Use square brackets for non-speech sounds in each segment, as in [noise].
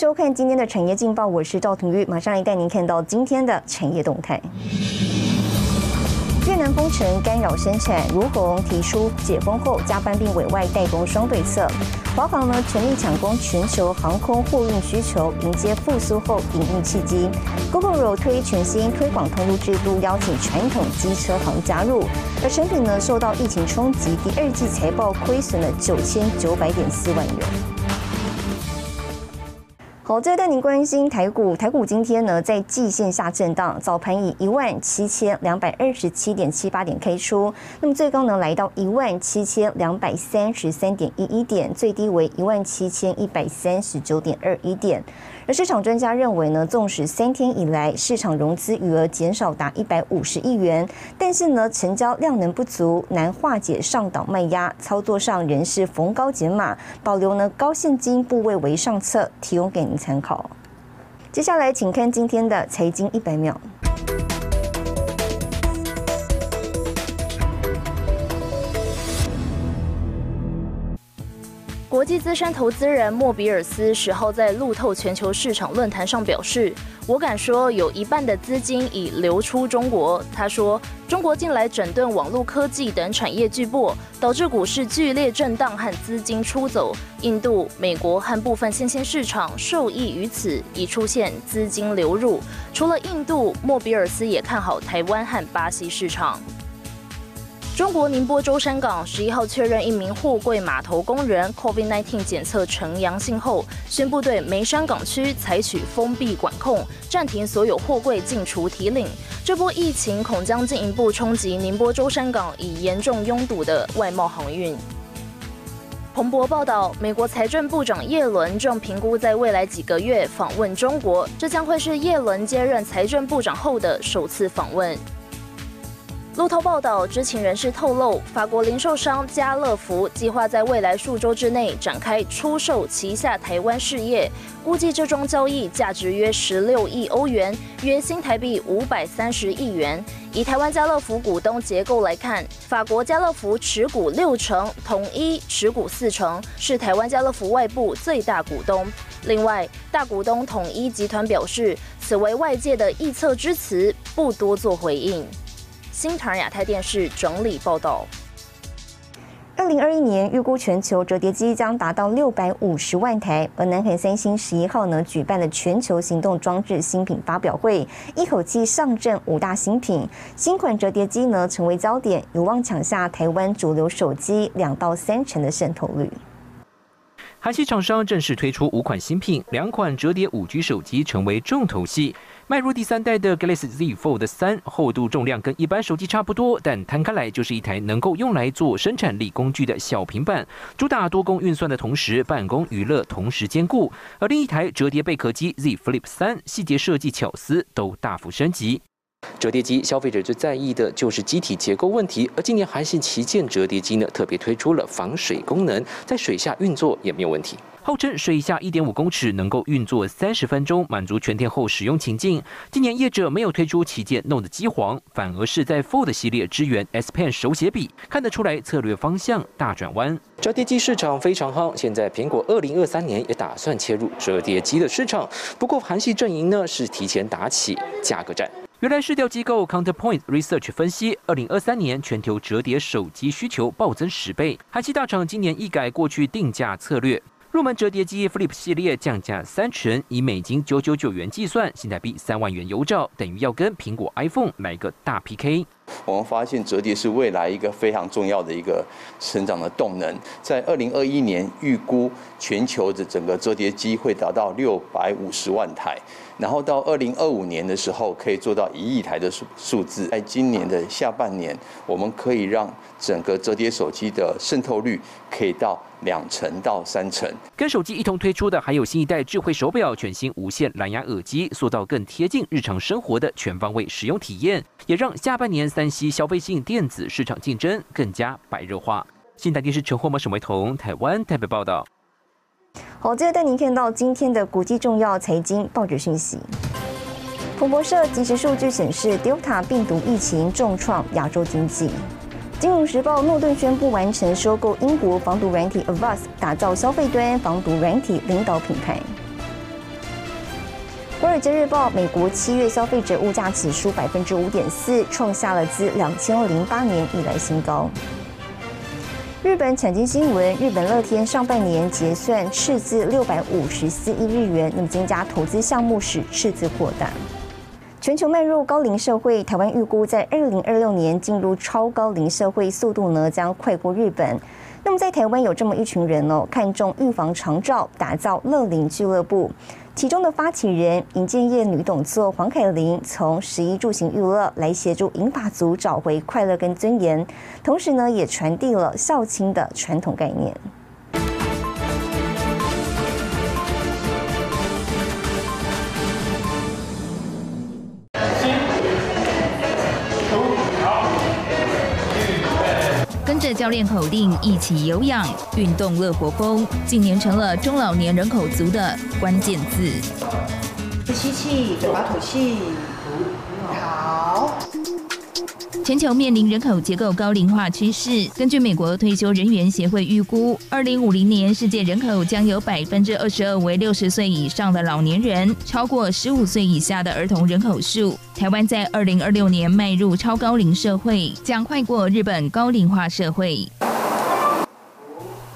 收看今天的产业劲报，我是赵廷玉，马上来带您看到今天的产业动态。越南封城干扰生产，如虹提出解封后加班并委外代工双对策。华航呢全力抢攻全球航空货运需求，迎接复苏后营运契机。Google 推全新推广通路制度，邀请传统机车行加入。而成品呢受到疫情冲击，第二季财报亏损了九千九百点四万元。好，再带您关心台股。台股今天呢，在季线下震荡，早盘以一万七千两百二十七点七八点开出，那么最高呢来到一万七千两百三十三点一一点，最低为一万七千一百三十九点二一点。而市场专家认为呢，纵使三天以来市场融资余额减少达一百五十亿元，但是呢，成交量能不足，难化解上档卖压，操作上仍是逢高减码，保留呢高现金部位为上策，提供给您参考。接下来，请看今天的财经一百秒。国际资深投资人莫比尔斯十号在路透全球市场论坛上表示：“我敢说，有一半的资金已流出中国。”他说：“中国近来整顿网络科技等产业巨擘，导致股市剧烈震荡和资金出走。印度、美国和部分新兴市场受益于此，已出现资金流入。除了印度，莫比尔斯也看好台湾和巴西市场。”中国宁波舟山港十一号确认一名货柜码头工人 COVID-19 检测呈阳性后，宣布对梅山港区采取封闭管控，暂停所有货柜进出提领。这波疫情恐将进一步冲击宁波舟山港已严重拥堵的外贸航运。彭博报道，美国财政部长耶伦正评估在未来几个月访问中国，这将会是耶伦接任财政部长后的首次访问。路透报道，知情人士透露，法国零售商家乐福计划在未来数周之内展开出售旗下台湾事业，估计这桩交易价值约十六亿欧元，约新台币五百三十亿元。以台湾家乐福股东结构来看，法国家乐福持股六成，统一持股四成，是台湾家乐福外部最大股东。另外，大股东统一集团表示，此为外界的臆测之词，不多做回应。新唐亚太电视整理报道：二零二一年预估全球折叠机将达到六百五十万台，而南韩三星十一号呢举办了全球行动装置新品发表会，一口气上阵五大新品，新款折叠机呢成为焦点，有望抢下台湾主流手机两到三成的渗透率。韩系厂商正式推出五款新品，两款折叠五 G 手机成为重头戏。迈入第三代的 Galaxy Z Fold 三，厚度重量跟一般手机差不多，但摊开来就是一台能够用来做生产力工具的小平板，主打多功运算的同时，办公娱乐同时兼顾。而另一台折叠贝壳机 Z Flip 三，细节设计巧思都大幅升级。折叠机消费者最在意的就是机体结构问题，而今年韩信旗舰折叠机呢，特别推出了防水功能，在水下运作也没有问题。号称水下一点五公尺能够运作三十分钟，满足全天候使用情境。今年业者没有推出旗舰 Note 机皇，反而是在 Fold 系列支援 S Pen 手写笔，看得出来策略方向大转弯。折叠机市场非常夯，现在苹果二零二三年也打算切入折叠机的市场。不过韩系阵营呢是提前打起价格战。原来市调机构 Counterpoint Research 分析，二零二三年全球折叠手机需求暴增十倍，韩系大厂今年一改过去定价策略。入门折叠机 Flip 系列降价三成，以美金九九九元计算，新台币三万元邮照，等于要跟苹果 iPhone 来个大 PK。我们发现折叠是未来一个非常重要的一个成长的动能。在二零二一年，预估全球的整个折叠机会达到六百五十万台，然后到二零二五年的时候，可以做到一亿台的数数字。在今年的下半年，我们可以让整个折叠手机的渗透率可以到。两成到三成。跟手机一同推出的还有新一代智慧手表、全新无线蓝牙耳机，塑造更贴近日常生活的全方位使用体验，也让下半年三 C 消费性电子市场竞争更加白热化。新台电视陈货模沈维彤，台湾台北报道。好，接着带您看到今天的国际重要财经报纸讯息。彭博社即时数据显示，Delta 病毒疫情重创亚洲经济。金融时报，诺顿宣布完成收购英国防毒软体 Avast，打造消费端防毒软体领导品牌。华尔街日报，美国七月消费者物价指数百分之五点四，创下了自两千零八年以来新高。日本产经新闻，日本乐天上半年结算赤字六百五十四亿日元，那么增加投资项目使赤字扩大。全球迈入高龄社会，台湾预估在二零二六年进入超高龄社会速度呢将快过日本。那么在台湾有这么一群人哦，看重预防长照，打造乐龄俱乐部。其中的发起人银建业女董座黄凯琳，从十一住行娱乐来协助银发族找回快乐跟尊严，同时呢也传递了孝亲的传统概念。跟着教练口令一起有氧运动乐活风，近年成了中老年人口族的关键字。吸气，嘴巴吐气。全球面临人口结构高龄化趋势。根据美国退休人员协会预估，二零五零年世界人口将有百分之二十二为六十岁以上的老年人，超过十五岁以下的儿童人口数。台湾在二零二六年迈入超高龄社会，将快过日本高龄化社会。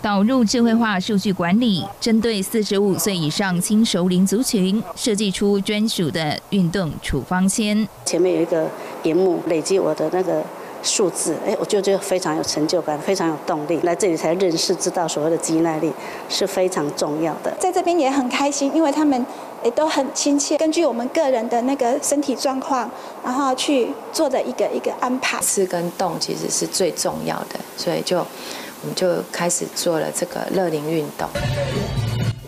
导入智慧化数据管理，针对四十五岁以上轻熟龄族群，设计出专属的运动处方签。前面有一个荧幕，累积我的那个数字，哎，我就觉得非常有成就感，非常有动力。来这里才认识，知道所谓的肌耐力是非常重要的。在这边也很开心，因为他们也都很亲切，根据我们个人的那个身体状况，然后去做的一个一个安排。吃跟动其实是最重要的，所以就。我们就开始做了这个乐龄运动，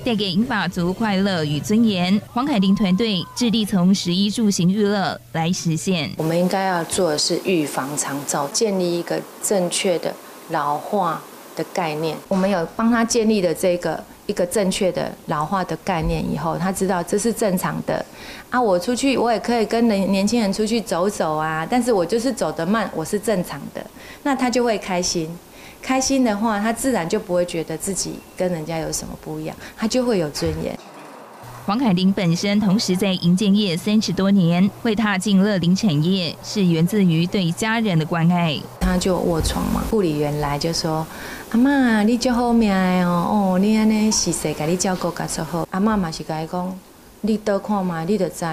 带给银发族快乐与尊严。黄凯琳团队致力从十一住行娱乐来实现。我们应该要做的是预防长照，建立一个正确的老化的概念。我们有帮他建立的这个一个正确的老化的概念以后，他知道这是正常的。啊，我出去我也可以跟年年轻人出去走走啊，但是我就是走得慢，我是正常的，那他就会开心。开心的话，他自然就不会觉得自己跟人家有什么不一样，他就会有尊严。黄凯琳本身同时在营建业三十多年，会踏进乐龄产业，是源自于对家人的关爱。他就卧床嘛，护理员来就说：“阿妈，你就好命哦，哦，你安尼是谁给你照顾噶做好。”阿妈嘛是甲伊讲：“你多看嘛，你就知，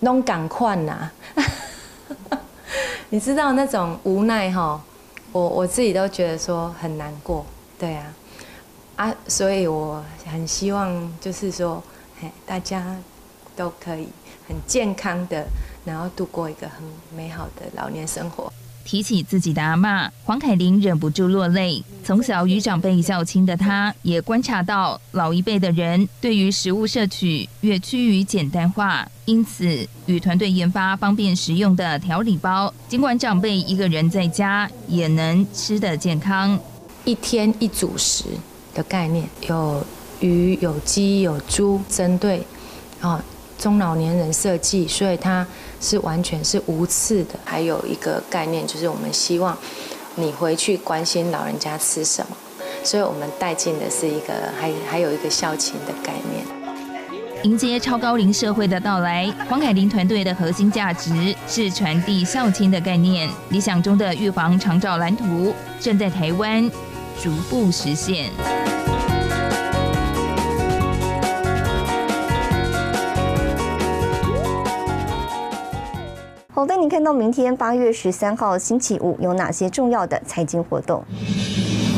拢共款呐。” [laughs] 你知道那种无奈哈？我我自己都觉得说很难过，对啊，啊，所以我很希望就是说，嘿，大家都可以很健康的，然后度过一个很美好的老年生活。提起自己的阿妈，黄凯琳忍不住落泪。从小与长辈较亲的她，也观察到老一辈的人对于食物摄取越趋于简单化，因此与团队研发方便食用的调理包。尽管长辈一个人在家也能吃得健康，一天一主食的概念，有鱼、有鸡、有猪，针对啊。中老年人设计，所以它是完全是无刺的。还有一个概念，就是我们希望你回去关心老人家吃什么，所以我们带进的是一个还还有一个孝亲的概念。迎接超高龄社会的到来，黄凯琳团队的核心价值是传递孝亲的概念。理想中的预防长照蓝图正在台湾逐步实现。好的，你看到明天八月十三号星期五有哪些重要的财经活动？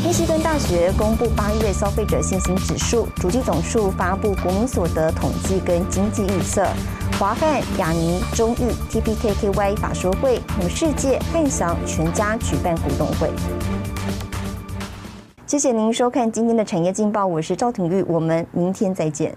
密西根大学公布八月消费者信心指数，主计总数发布国民所得统计跟经济预测。华汉、雅尼、中裕、TPKKY 法说会，和世界、汉翔全家举办股东会。谢谢您收看今天的产业劲报，我是赵廷玉，我们明天再见。